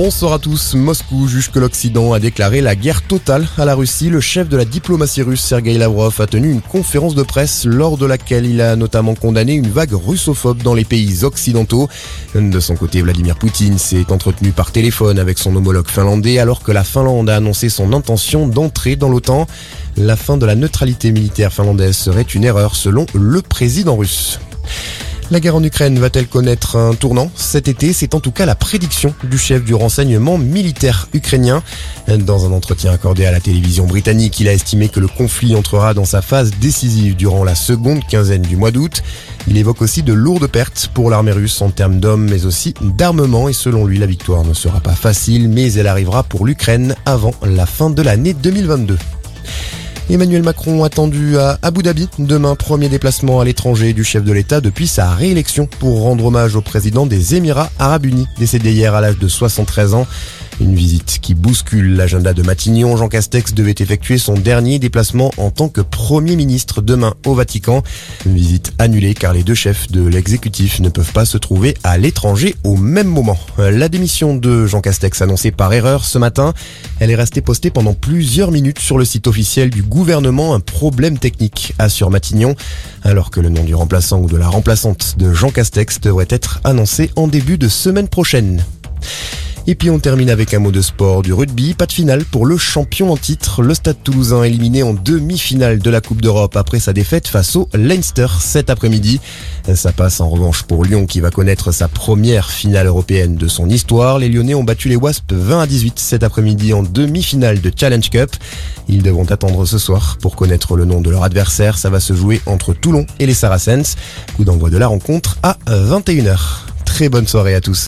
Bonsoir à tous. Moscou juge que l'Occident a déclaré la guerre totale à la Russie. Le chef de la diplomatie russe, Sergei Lavrov, a tenu une conférence de presse lors de laquelle il a notamment condamné une vague russophobe dans les pays occidentaux. De son côté, Vladimir Poutine s'est entretenu par téléphone avec son homologue finlandais alors que la Finlande a annoncé son intention d'entrer dans l'OTAN. La fin de la neutralité militaire finlandaise serait une erreur selon le président russe. La guerre en Ukraine va-t-elle connaître un tournant cet été? C'est en tout cas la prédiction du chef du renseignement militaire ukrainien. Dans un entretien accordé à la télévision britannique, il a estimé que le conflit entrera dans sa phase décisive durant la seconde quinzaine du mois d'août. Il évoque aussi de lourdes pertes pour l'armée russe en termes d'hommes mais aussi d'armement et selon lui la victoire ne sera pas facile mais elle arrivera pour l'Ukraine avant la fin de l'année 2022. Emmanuel Macron attendu à Abu Dhabi. Demain, premier déplacement à l'étranger du chef de l'État depuis sa réélection pour rendre hommage au président des Émirats Arabes Unis, décédé hier à l'âge de 73 ans. Une visite qui bouscule l'agenda de Matignon. Jean Castex devait effectuer son dernier déplacement en tant que Premier ministre demain au Vatican. Une visite annulée car les deux chefs de l'exécutif ne peuvent pas se trouver à l'étranger au même moment. La démission de Jean Castex annoncée par erreur ce matin. Elle est restée postée pendant plusieurs minutes sur le site officiel du gouvernement. Un problème technique assure Matignon. Alors que le nom du remplaçant ou de la remplaçante de Jean Castex devrait être annoncé en début de semaine prochaine. Et puis on termine avec un mot de sport du rugby. Pas de finale pour le champion en titre. Le Stade toulousain éliminé en demi-finale de la Coupe d'Europe après sa défaite face au Leinster cet après-midi. Ça passe en revanche pour Lyon qui va connaître sa première finale européenne de son histoire. Les Lyonnais ont battu les Wasps 20 à 18 cet après-midi en demi-finale de Challenge Cup. Ils devront attendre ce soir pour connaître le nom de leur adversaire. Ça va se jouer entre Toulon et les Saracens. Coup d'envoi de la rencontre à 21h. Très bonne soirée à tous.